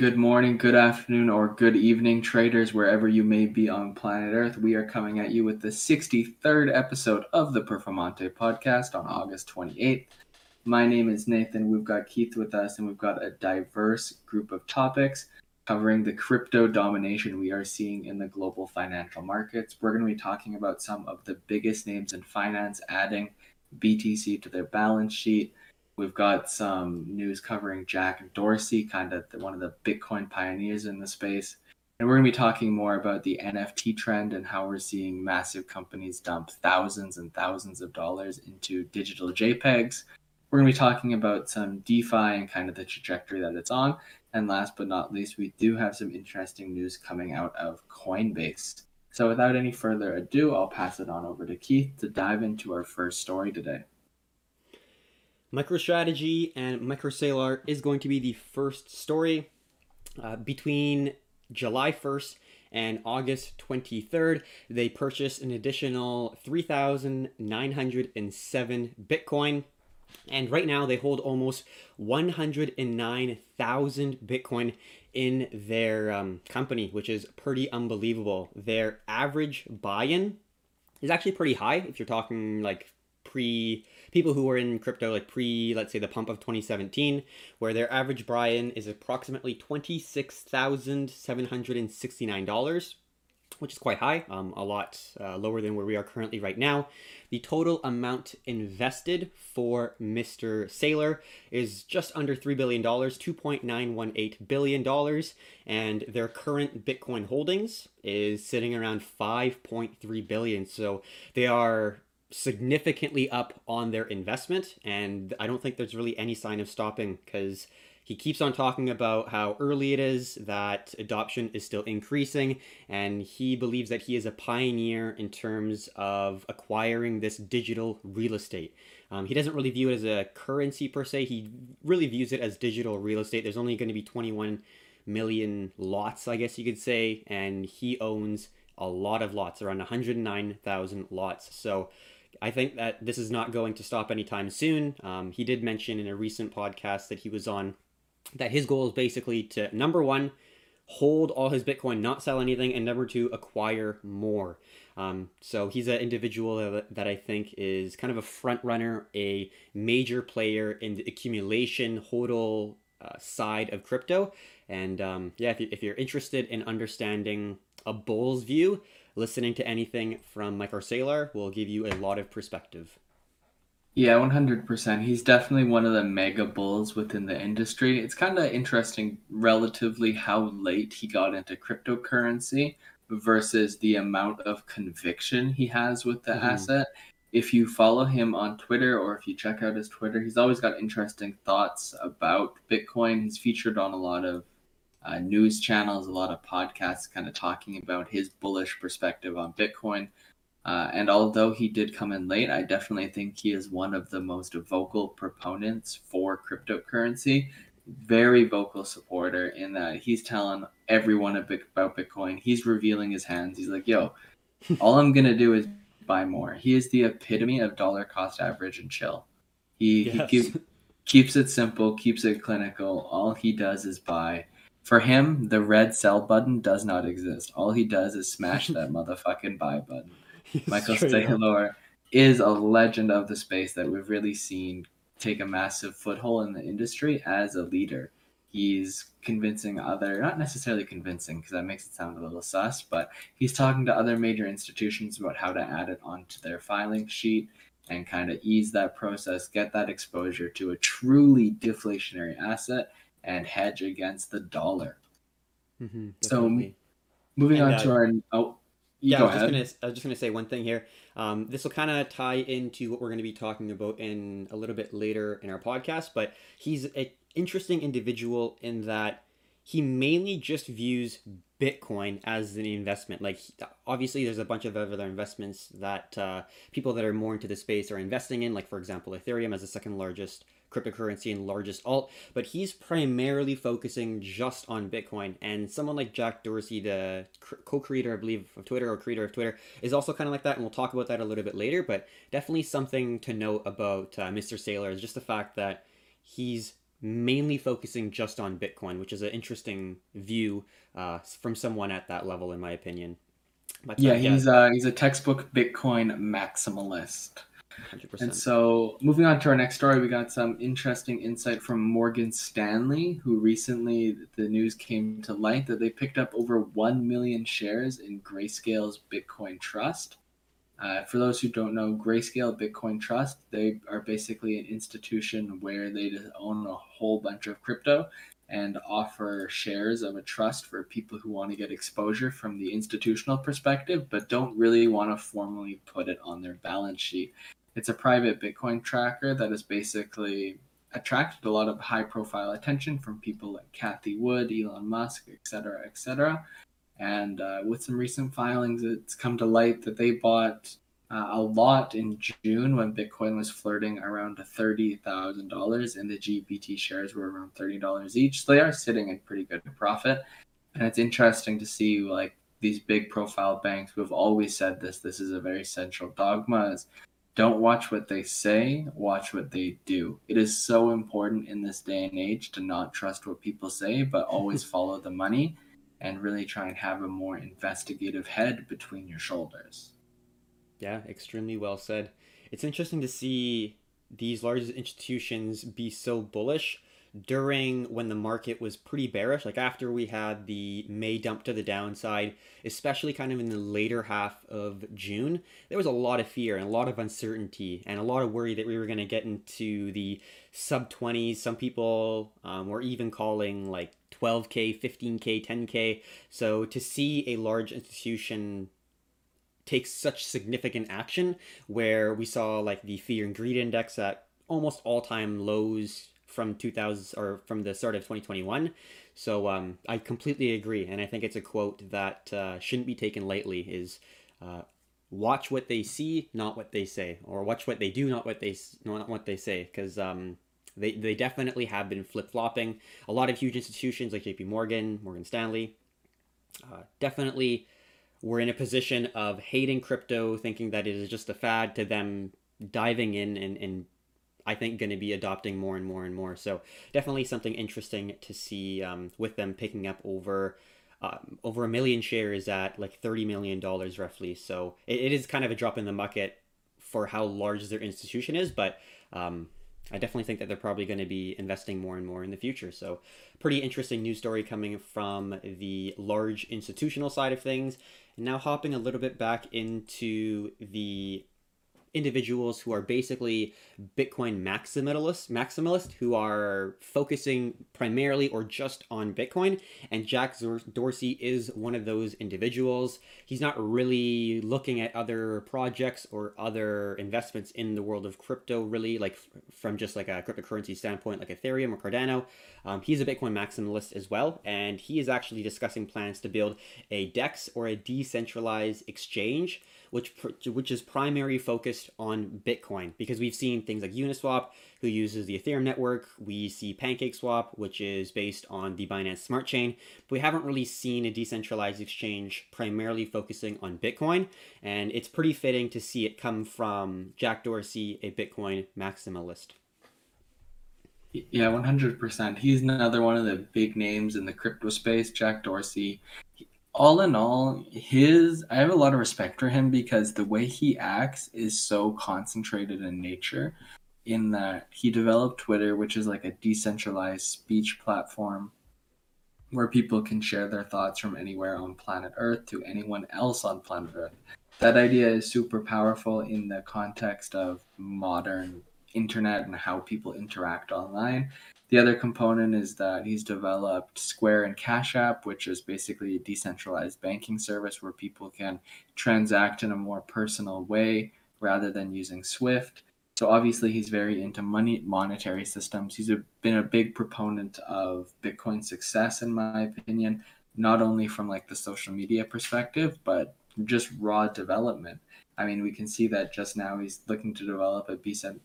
Good morning, good afternoon, or good evening, traders, wherever you may be on planet Earth. We are coming at you with the 63rd episode of the Performante podcast on August 28th. My name is Nathan. We've got Keith with us, and we've got a diverse group of topics covering the crypto domination we are seeing in the global financial markets. We're going to be talking about some of the biggest names in finance adding BTC to their balance sheet We've got some news covering Jack Dorsey, kind of one of the Bitcoin pioneers in the space. And we're going to be talking more about the NFT trend and how we're seeing massive companies dump thousands and thousands of dollars into digital JPEGs. We're going to be talking about some DeFi and kind of the trajectory that it's on. And last but not least, we do have some interesting news coming out of Coinbase. So without any further ado, I'll pass it on over to Keith to dive into our first story today. MicroStrategy and Michael Saylor is going to be the first story uh, between July 1st and August 23rd. They purchased an additional 3,907 Bitcoin. And right now they hold almost 109,000 Bitcoin in their um, company, which is pretty unbelievable. Their average buy in is actually pretty high if you're talking like pre people who were in crypto like pre let's say the pump of 2017 where their average buy-in is approximately $26,769 which is quite high, um, a lot uh, lower than where we are currently right now. The total amount invested for Mr. Saylor is just under $3 billion, $2.918 billion, and their current Bitcoin holdings is sitting around 5.3 billion. So they are significantly up on their investment, and I don't think there's really any sign of stopping because he keeps on talking about how early it is, that adoption is still increasing, and he believes that he is a pioneer in terms of acquiring this digital real estate. Um, he doesn't really view it as a currency per se, he really views it as digital real estate. There's only going to be 21 million lots, I guess you could say, and he owns a lot of lots, around 109,000 lots. So I think that this is not going to stop anytime soon. Um, he did mention in a recent podcast that he was on that his goal is basically to number one, hold all his Bitcoin, not sell anything, and number two, acquire more. Um, so he's an individual that, I think is kind of a front runner, a major player in the accumulation hodl uh, side of crypto. And um, yeah, if, you, if you're interested in understanding a bull's view, listening to anything from Mike Saylor will give you a lot of perspective. Yeah, 100%. He's definitely one of the mega bulls within the industry. It's kind of interesting, relatively, how late he got into cryptocurrency versus the amount of conviction he has with the mm-hmm. asset. If you follow him on Twitter or if you check out his Twitter, he's always got interesting thoughts about Bitcoin. He's featured on a lot of uh, news channels, a lot of podcasts kind of talking about his bullish perspective on Bitcoin. Uh, and although he did come in late, I definitely think he is one of the most vocal proponents for cryptocurrency. Very vocal supporter in that he's telling everyone about Bitcoin. He's revealing his hands. He's like, yo, all I'm going to do is buy more. He is the epitome of dollar cost average and chill. He, yes. he keep, keeps it simple, keeps it clinical. All he does is buy. For him, the red sell button does not exist. All he does is smash that motherfucking buy button. Michael Saylor is a legend of the space that we've really seen take a massive foothold in the industry as a leader. He's convincing other, not necessarily convincing, because that makes it sound a little sus, but he's talking to other major institutions about how to add it onto their filing sheet and kind of ease that process, get that exposure to a truly deflationary asset and hedge against the dollar. Mm-hmm, so moving and, on uh, to our oh yeah, I was, just gonna, I was just gonna say one thing here. Um, this will kind of tie into what we're going to be talking about in a little bit later in our podcast. But he's an interesting individual in that he mainly just views Bitcoin as an investment. Like, obviously, there's a bunch of other investments that uh, people that are more into the space are investing in. Like, for example, Ethereum as the second largest cryptocurrency and largest alt, but he's primarily focusing just on Bitcoin. And someone like Jack Dorsey, the co-creator, I believe, of Twitter or creator of Twitter, is also kind of like that, and we'll talk about that a little bit later. But definitely something to note about uh, Mr. Saylor is just the fact that he's mainly focusing just on Bitcoin, which is an interesting view uh, from someone at that level, in my opinion. But, yeah, uh, yeah, he's a he's a textbook Bitcoin maximalist. 100%. And so, moving on to our next story, we got some interesting insight from Morgan Stanley, who recently the news came to light that they picked up over 1 million shares in Grayscale's Bitcoin Trust. Uh, for those who don't know, Grayscale Bitcoin Trust, they are basically an institution where they own a whole bunch of crypto and offer shares of a trust for people who want to get exposure from the institutional perspective, but don't really want to formally put it on their balance sheet. It's a private Bitcoin tracker that has basically attracted a lot of high profile attention from people like Cathie Wood, Elon Musk, etc., etc. And uh, with some recent filings, it's come to light that they bought uh, a lot in June when Bitcoin was flirting around $30,000 and the GBT shares were around $30 each. So they are sitting in pretty good profit. And it's interesting to see like these big profile banks who have always said this, this is a very central dogma is don't watch what they say, watch what they do. It is so important in this day and age to not trust what people say, but always follow the money and really try and have a more investigative head between your shoulders. Yeah, extremely well said. It's interesting to see these large institutions be so bullish during when the market was pretty bearish, like after we had the May dump to the downside, especially kind of in the later half of June, there was a lot of fear and a lot of uncertainty and a lot of worry that we were going to get into the sub 20s. Some people um, were even calling like 12K, 15K, 10K. So to see a large institution take such significant action where we saw like the fear and greed index at almost all-time lows from 2000 or from the start of 2021 so um, i completely agree and i think it's a quote that uh, shouldn't be taken lightly is uh, watch what they see not what they say or watch what they do not what they not what they say because um, they, they definitely have been flip-flopping. A lot of huge institutions like jp morgan morgan stanley uh, definitely were in a position of hating crypto thinking that it is just a fad to them diving in and, and I think going to be adopting more and more and more. So definitely something interesting to see um, with them picking up over um, over a million shares at like thirty million dollars roughly. So it, it is kind of a drop in the bucket for how large their institution is, but um, I definitely think that they're probably going to be investing more and more in the future. So, pretty interesting news story coming from the large institutional side of things. And now, hopping a little bit back into the individuals who are basically Bitcoin maximalists, maximalists who are focusing primarily or just on Bitcoin. And Jack Dorsey is one of those individuals. He's not really looking at other projects or other investments in the world of crypto, really, like from just like a cryptocurrency standpoint, like Ethereum or Cardano. Um, he's a Bitcoin maximalist as well, and he is actually discussing plans to build a DEX or a decentralized exchange which which is primary focused on Bitcoin because we've seen things like Uniswap, who uses the Ethereum network. We see PancakeSwap, which is based on the Binance Smart Chain. But we haven't really seen a decentralized exchange primarily focusing on Bitcoin, and it's pretty fitting to see it come from Jack Dorsey, a Bitcoin maximalist. Yeah, 100%. He's another one of the big names in the crypto space, Jack Dorsey all in all, his I have a lot of respect for him because the way he acts is so concentrated in nature. In that he developed Twitter, which is like a decentralized speech platform where people can share their thoughts from anywhere on planet Earth to anyone else on planet Earth. That idea is super powerful in the context of modern internet and how people interact online. The other component is that he's developed Square and Cash App, which is basically a decentralized banking service where people can transact in a more personal way rather than using Swift. So obviously he's very into money monetary systems. He's a, been a big proponent of Bitcoin success in my opinion, not only from like the social media perspective, but just raw development. I mean, we can see that just now he's looking to develop a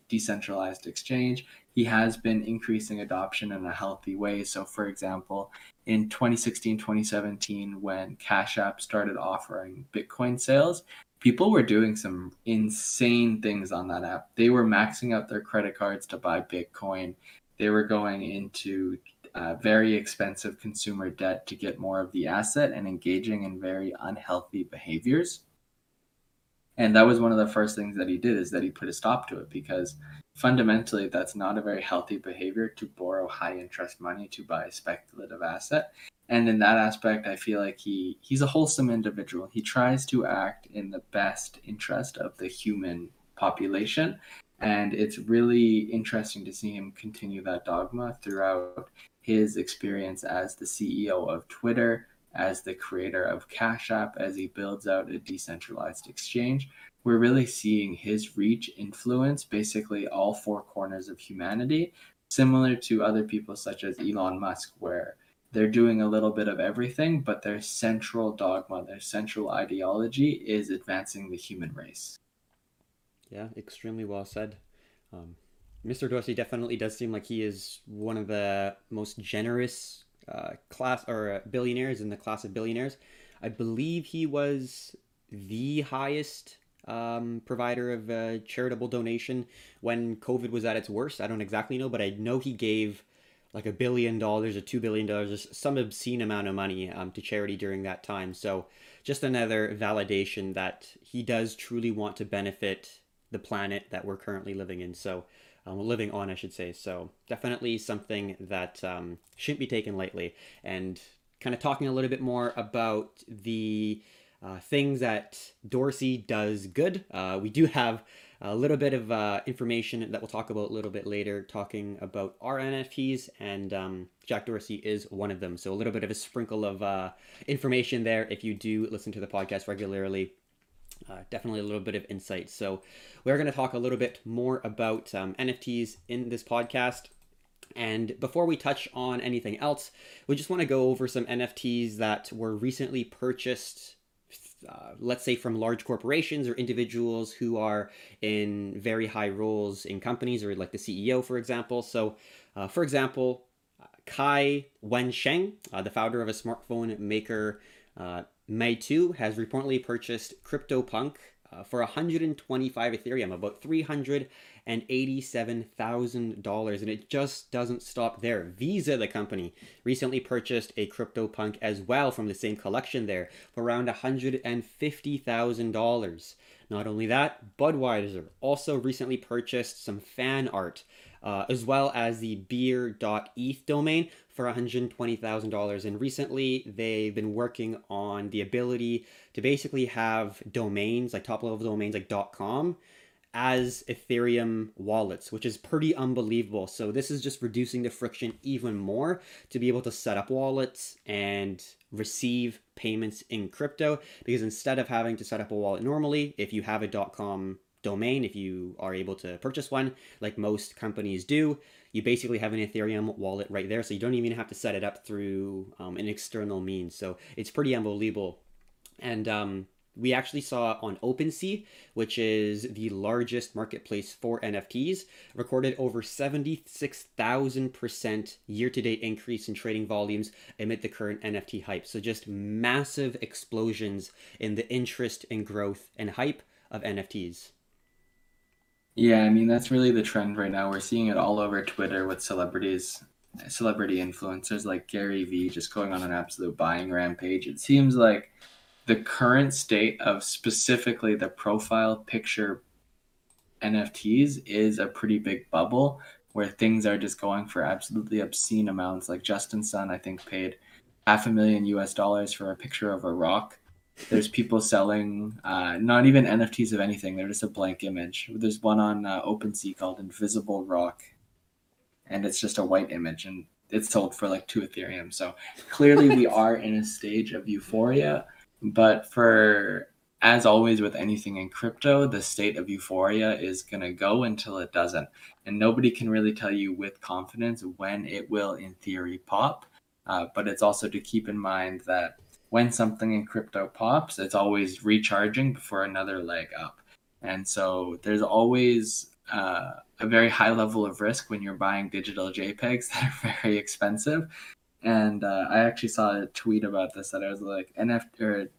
decentralized exchange. He has been increasing adoption in a healthy way. So, for example, in 2016, 2017, when Cash App started offering Bitcoin sales, people were doing some insane things on that app. They were maxing out their credit cards to buy Bitcoin. they were going into uh, very expensive consumer debt to get more of the asset and engaging in very unhealthy behaviors. And that was one of the first things that he did is that he put a stop to it because fundamentally that's not a very healthy behavior to borrow high interest money to buy a speculative asset. And in that aspect, I feel like he he's a wholesome individual. He tries to act in the best interest of the human population. And it's really interesting to see him continue that dogma throughout his experience as the CEO of Twitter, as the creator of Cash App, as he builds out a decentralized exchange. We're really seeing his reach influence basically all four corners of humanity, similar to other people such as Elon Musk, where they're doing a little bit of everything, but their central dogma, their central ideology is advancing the human race. Yeah, extremely well said. Um, Mr. Dorsey definitely does seem like he is one of the most generous uh, class or uh, billionaires in the class of billionaires. I believe he was the highest um, provider of uh, charitable donation when COVID was at its worst. I don't exactly know, but I know he gave like a billion dollars or two billion dollars, some obscene amount of money um, to charity during that time. So just another validation that he does truly want to benefit the planet that we're currently living in. So um, living on, I should say. So definitely something that um, shouldn't be taken lightly. And kind of talking a little bit more about the uh, things that Dorsey does good. Uh, we do have a little bit of uh, information that we'll talk about a little bit later, talking about our NFTs, and um, Jack Dorsey is one of them. So a little bit of a sprinkle of uh, information there if you do listen to the podcast regularly uh, definitely a little bit of insight. So, we're going to talk a little bit more about um, NFTs in this podcast. And before we touch on anything else, we just want to go over some NFTs that were recently purchased, uh, let's say from large corporations or individuals who are in very high roles in companies, or like the CEO, for example. So, uh, for example, Cai Wensheng, uh, the founder of a smartphone maker uh, Meitu has reportedly purchased CryptoPunk uh, for 125 Ethereum, about $387,000. And it just doesn't stop there. Visa, the company, recently purchased a CryptoPunk as well from the same collection there for around $150,000. Not only that, Budweiser also recently purchased some fan art uh, as well as the beer.eth domain for $120,000. And recently, they've been working on the ability to basically have domains, like top level domains like .com, as Ethereum wallets, which is pretty unbelievable. So this is just reducing the friction even more to be able to set up wallets and receive payments in crypto because instead of having to set up a wallet normally, if you have a .com domain if you are able to purchase one, like most companies do. You basically have an Ethereum wallet right there, so you don't even have to set it up through um, an external means. So it's pretty unbelievable. And um, we actually saw on OpenSea, which is the largest marketplace for NFTs, recorded over 76,000% year to date increase in trading volumes amid the current NFT hype. So, just massive explosions in the interest and growth and hype of NFTs. Yeah, I mean that's really the trend right now. We're seeing it all over Twitter with celebrities, celebrity influencers like Gary Vee just going on an absolute buying rampage. It seems like the current state of specifically the profile picture NFTs is a pretty big bubble where things are just going for absolutely obscene amounts. Like Justin Sun, I think, paid half a million US dollars for a picture of a rock there's people selling uh, not even NFTs of anything. They're just a blank image. There's one on uh, OpenSea called Invisible Rock, and it's just a white image, and it's sold for like two Ethereum. So clearly, we are in a stage of euphoria. But for as always with anything in crypto, the state of euphoria is going to go until it doesn't. And nobody can really tell you with confidence when it will, in theory, pop. Uh, but it's also to keep in mind that when something in crypto pops, it's always recharging before another leg up. And so there's always uh, a very high level of risk when you're buying digital JPEGs that are very expensive. And uh, I actually saw a tweet about this that I was like, NFT or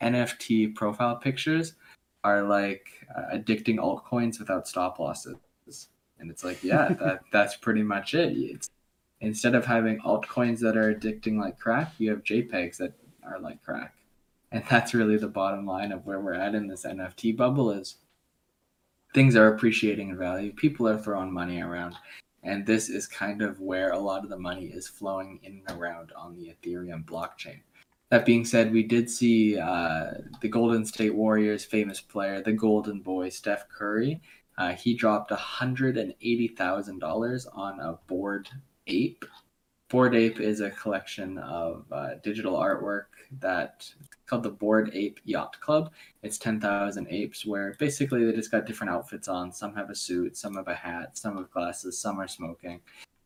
NFT profile pictures are like uh, addicting altcoins without stop losses. And it's like, yeah, that, that's pretty much it. It's instead of having altcoins that are addicting like crack, you have JPEGs that are like crack. And that's really the bottom line of where we're at in this NFT bubble is things are appreciating in value. People are throwing money around. And this is kind of where a lot of the money is flowing in and around on the Ethereum blockchain. That being said, we did see uh, the Golden State Warriors famous player, the Golden Boy, Steph Curry. Uh, he dropped $180,000 on a Bored Ape. Bored Ape is a collection of uh, digital artwork that called the Bored Ape Yacht Club. It's 10,000 apes where basically they just got different outfits on. Some have a suit, some have a hat, some have glasses, some are smoking,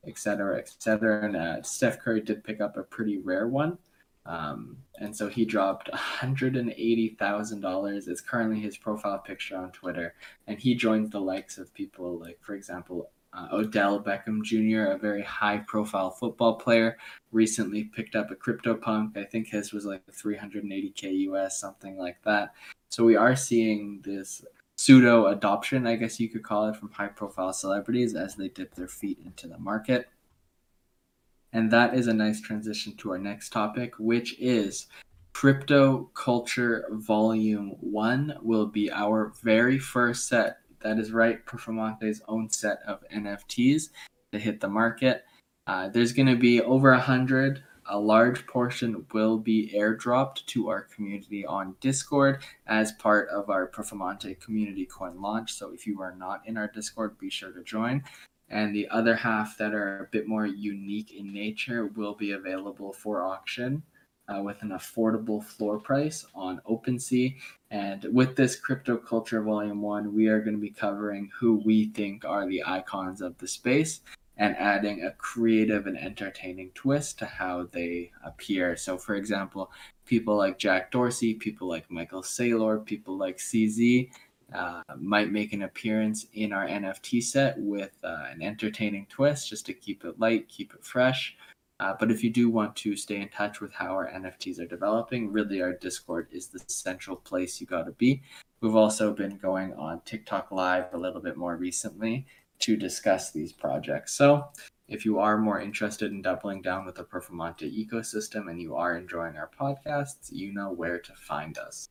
etc., etc. And uh, Steph Curry did pick up a pretty rare one. Um, and so he dropped $180,000. It's currently his profile picture on Twitter. And he joins the likes of people like, for example, uh, Odell Beckham Jr., a very high profile football player, recently picked up a CryptoPunk. I think his was like 380K US, something like that. So we are seeing this pseudo adoption, I guess you could call it, from high profile celebrities as they dip their feet into the market. And that is a nice transition to our next topic, which is Crypto Culture Volume 1 will be our very first set. That is right, Performante's own set of NFTs to hit the market. Uh, there's going to be over a hundred. A large portion will be airdropped to our community on Discord as part of our Performante community coin launch. So if you are not in our Discord, be sure to join and the other half that are a bit more unique in nature will be available for auction uh, with an affordable floor price on OpenSea. And with this Crypto Culture Volume 1, we are going to be covering who we think are the icons of the space and adding a creative and entertaining twist to how they appear. So, for example, people like Jack Dorsey, people like Michael Saylor, people like CZ uh, might make an appearance in our NFT set with uh, an entertaining twist just to keep it light, keep it fresh. Uh, but if you do want to stay in touch with how our NFTs are developing, really our Discord is the central place you got to be. We've also been going on TikTok Live a little bit more recently to discuss these projects. So if you are more interested in doubling down with the Performante ecosystem and you are enjoying our podcasts, you know where to find us.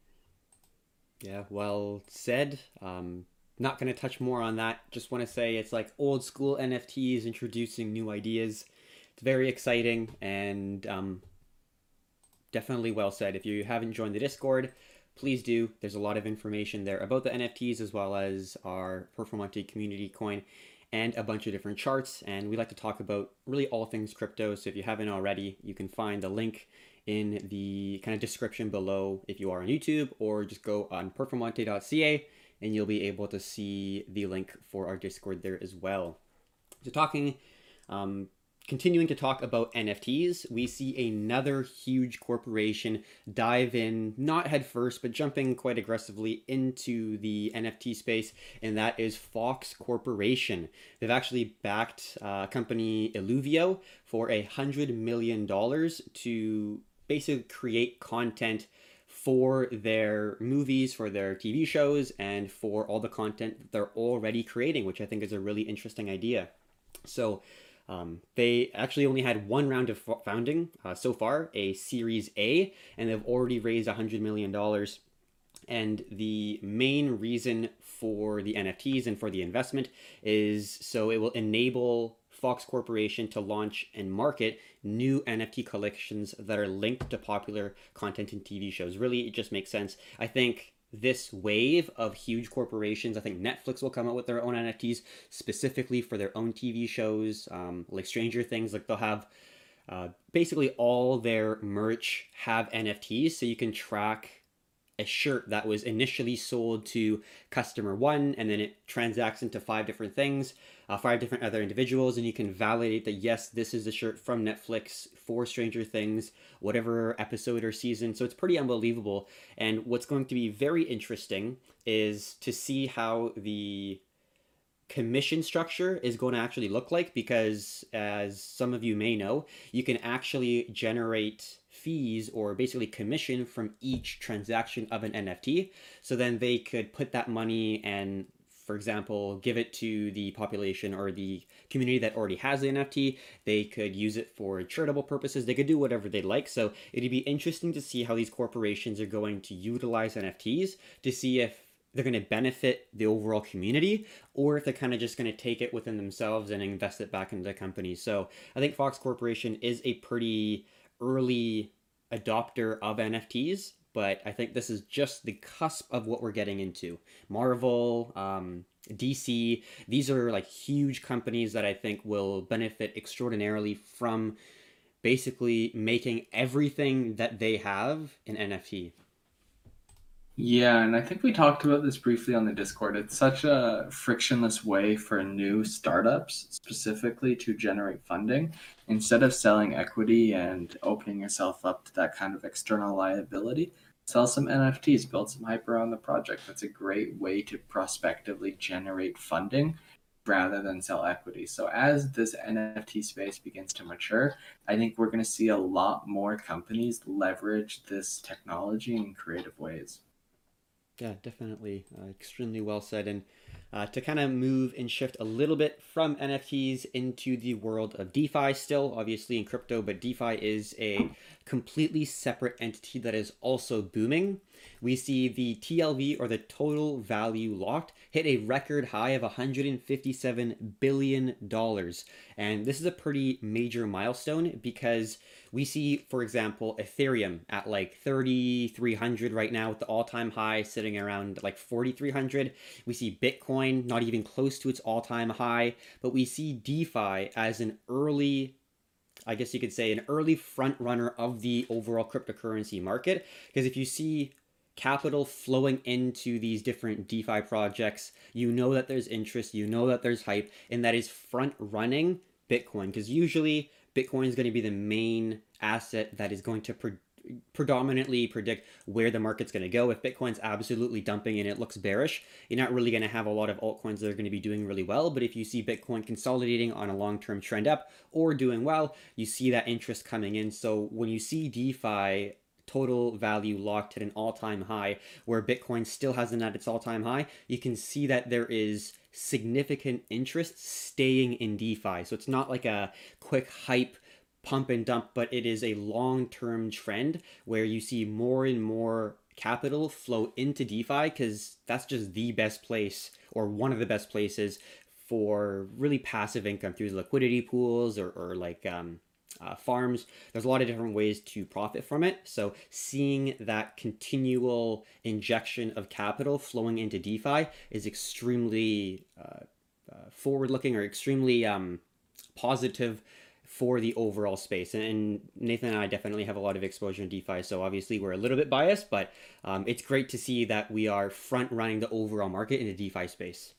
Yeah, well said. Um, not going to touch more on that. Just want to say it's like old school NFTs introducing new ideas. It's very exciting and um, definitely well said. If you haven't joined the Discord, please do. There's a lot of information there about the NFTs as well as our Performante community coin and a bunch of different charts. And we like to talk about really all things crypto. So if you haven't already, you can find the link in the kind of description below if you are on YouTube, or just go on performante.ca and you'll be able to see the link for our Discord there as well. So, talking, um, continuing to talk about NFTs, we see another huge corporation dive in, not headfirst, but jumping quite aggressively into the NFT space, and that is Fox Corporation. They've actually backed uh, company Eluvio for a hundred million dollars to basically create content for their movies, for their TV shows, and for all the content that they're already creating, which I think is a really interesting idea. So, um, they actually only had one round of founding uh, so far, a Series A, and they've already raised $100 million. And the main reason for the NFTs and for the investment is so it will enable Fox Corporation to launch and market new NFT collections that are linked to popular content and TV shows. Really, it just makes sense. I think this wave of huge corporations, I think Netflix will come out with their own NFTs specifically for their own TV shows, um, like Stranger Things. Like they'll have uh, basically all their merch have NFTs, so you can track a shirt that was initially sold to customer one and then it transacts into five different things uh, five different other individuals and you can validate that yes this is the shirt from netflix for stranger things whatever episode or season. So it's pretty unbelievable. And what's going to be very interesting is to see how the commission structure is going to actually look like because as some of you may know you can actually generate fees or basically commission from each transaction of an NFT. So then they could put that money and for example, give it to the population or the community that already has the NFT. They could use it for charitable purposes. They could do whatever they like. So it'd be interesting to see how these corporations are going to utilize NFTs to see if they're going to benefit the overall community or if they're kind of just going to take it within themselves and invest it back into the company. So I think Fox Corporation is a pretty early adopter of NFTs, but I think this is just the cusp of what we're getting into. Marvel, um, DC, these are like huge companies that I think will benefit extraordinarily from basically making everything that they have an NFT. Yeah, and I think we talked about this briefly on the Discord. It's such a frictionless way for new startups specifically to generate funding. Instead of selling equity and opening yourself up to that kind of external liability, sell some NFTs, build some hype around the project. That's a great way to prospectively generate funding rather than sell equity. So as this NFT space begins to mature, I think we're going to see a lot more companies leverage this technology in creative ways. Yeah, definitely. Uh, extremely well said. And uh, to kind of move and shift a little bit from NFTs into the world of DeFi, still obviously in crypto, but DeFi is a completely separate entity that is also booming. We see the TLV or the total value locked hit a record high of $157 billion. And this is a pretty major milestone because we see, for example, Ethereum at like 3,300 right now with the all time high sitting around like 4,300. We see Bitcoin not even close to its all time high, but we see DeFi as an early I guess you could say an early front runner of the overall cryptocurrency market. Because if you see capital flowing into these different DeFi projects, you know that there's interest, you know that there's hype, and that is front running Bitcoin. Because usually Bitcoin is going to be the main asset that is going to pre- predominantly predict where the market's going to go. If Bitcoin's absolutely dumping and it looks bearish, you're not really going to have a lot of altcoins that are going to be doing really well. But if you see Bitcoin consolidating on a long term trend up or doing well, you see that interest coming in. So when you see DeFi total value locked at an all time high, where Bitcoin still hasn't at its all time high, you can see that there is significant interest staying in DeFi. So it's not like a quick hype pump and dump, but it is a long term trend where you see more and more capital flow into DeFi because that's just the best place or one of the best places for really passive income through liquidity pools or, or like um, uh, farms. There's a lot of different ways to profit from it. So seeing that continual injection of capital flowing into DeFi is extremely uh, uh, forward-looking or extremely um, positive for the overall space. And, Nathan and I definitely have a lot of exposure in DeFi, so obviously we're a little bit biased, but um, it's great to see that we are front running the overall market in the DeFi space.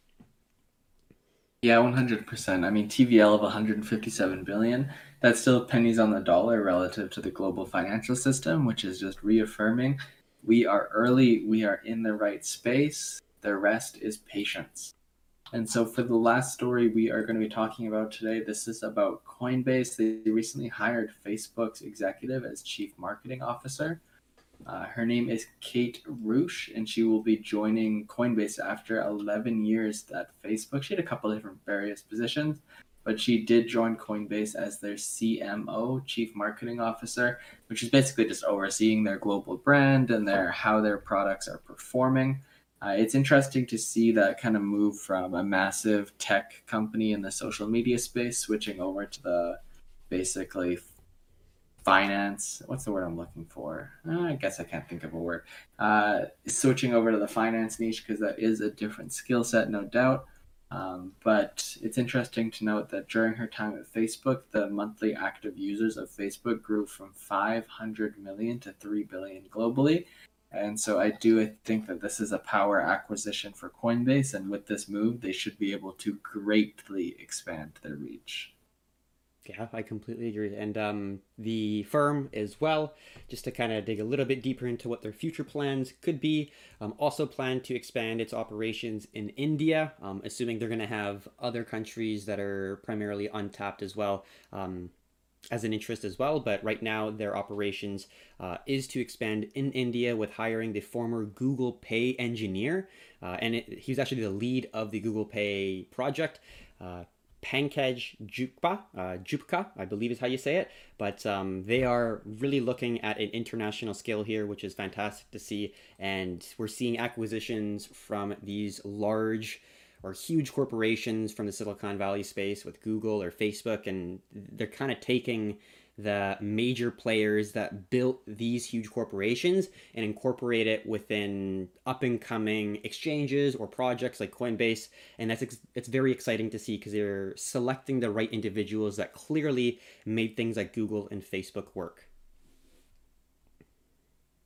Yeah, 100%. I mean, TVL of 157 billion, that's still pennies on the dollar relative to the global financial system, which is just reaffirming we are early, we are in the right space. The rest is patience. And so, for the last story we are going to be talking about today, this is about Coinbase. They recently hired Facebook's executive as chief marketing officer. Uh, her name is Kate Rouch, and she will be joining Coinbase after 11 years at Facebook. She had a couple different various positions, but she did join Coinbase as their CMO, Chief Marketing Officer, which is basically just overseeing their global brand and their how their products are performing. Uh, it's interesting to see that kind of move from a massive tech company in the social media space switching over to the basically finance. What's the word I'm looking for? Uh, I guess I can't think of a word. Uh, switching over to the finance niche because that is a different skill set, no doubt. Um, but it's interesting to note that during her time at Facebook, the monthly active users of Facebook grew from 500 million to 3 billion globally. And so I do think that this is a power acquisition for Coinbase. And with this move, they should be able to greatly expand their reach. Yeah, I completely agree. And um, the firm as well, just to kind of dig a little bit deeper into what their future plans could be, um, also plan to expand its operations in India, um, assuming they're going to have other countries that are primarily untapped as well. Um, as an interest as well. But right now, their operations uh, is to expand in India with hiring the former Google Pay engineer, uh, and it, he's actually the lead of the Google Pay project. Uh, Pankaj Jupka, uh, Jupka, I believe is how you say it. But um, they are really looking at an international scale here, which is fantastic to see. And we're seeing acquisitions from these large or huge corporations from the Silicon Valley space with Google or Facebook, and they're kind of taking the major players that built these huge corporations and incorporate it within up and coming exchanges or projects like Coinbase. And that's ex- it's very exciting to see because they're selecting the right individuals that clearly made things like Google and Facebook work.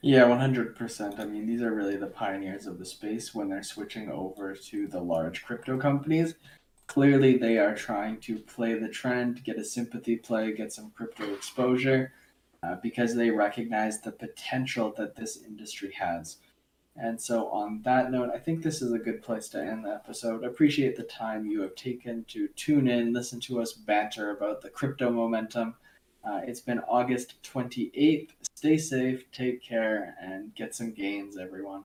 Yeah, 100%. I mean, these are really the pioneers of the space when they're switching over to the large crypto companies. Clearly, they are trying to play the trend, get a sympathy play, get some crypto exposure, uh, because they recognize the potential that this industry has. And so, on that note, I think this is a good place to end the episode. Appreciate the time you have taken to tune in, listen to us banter about the crypto momentum. Uh, it's been August 28th. Stay safe, take care, and get some gains, everyone.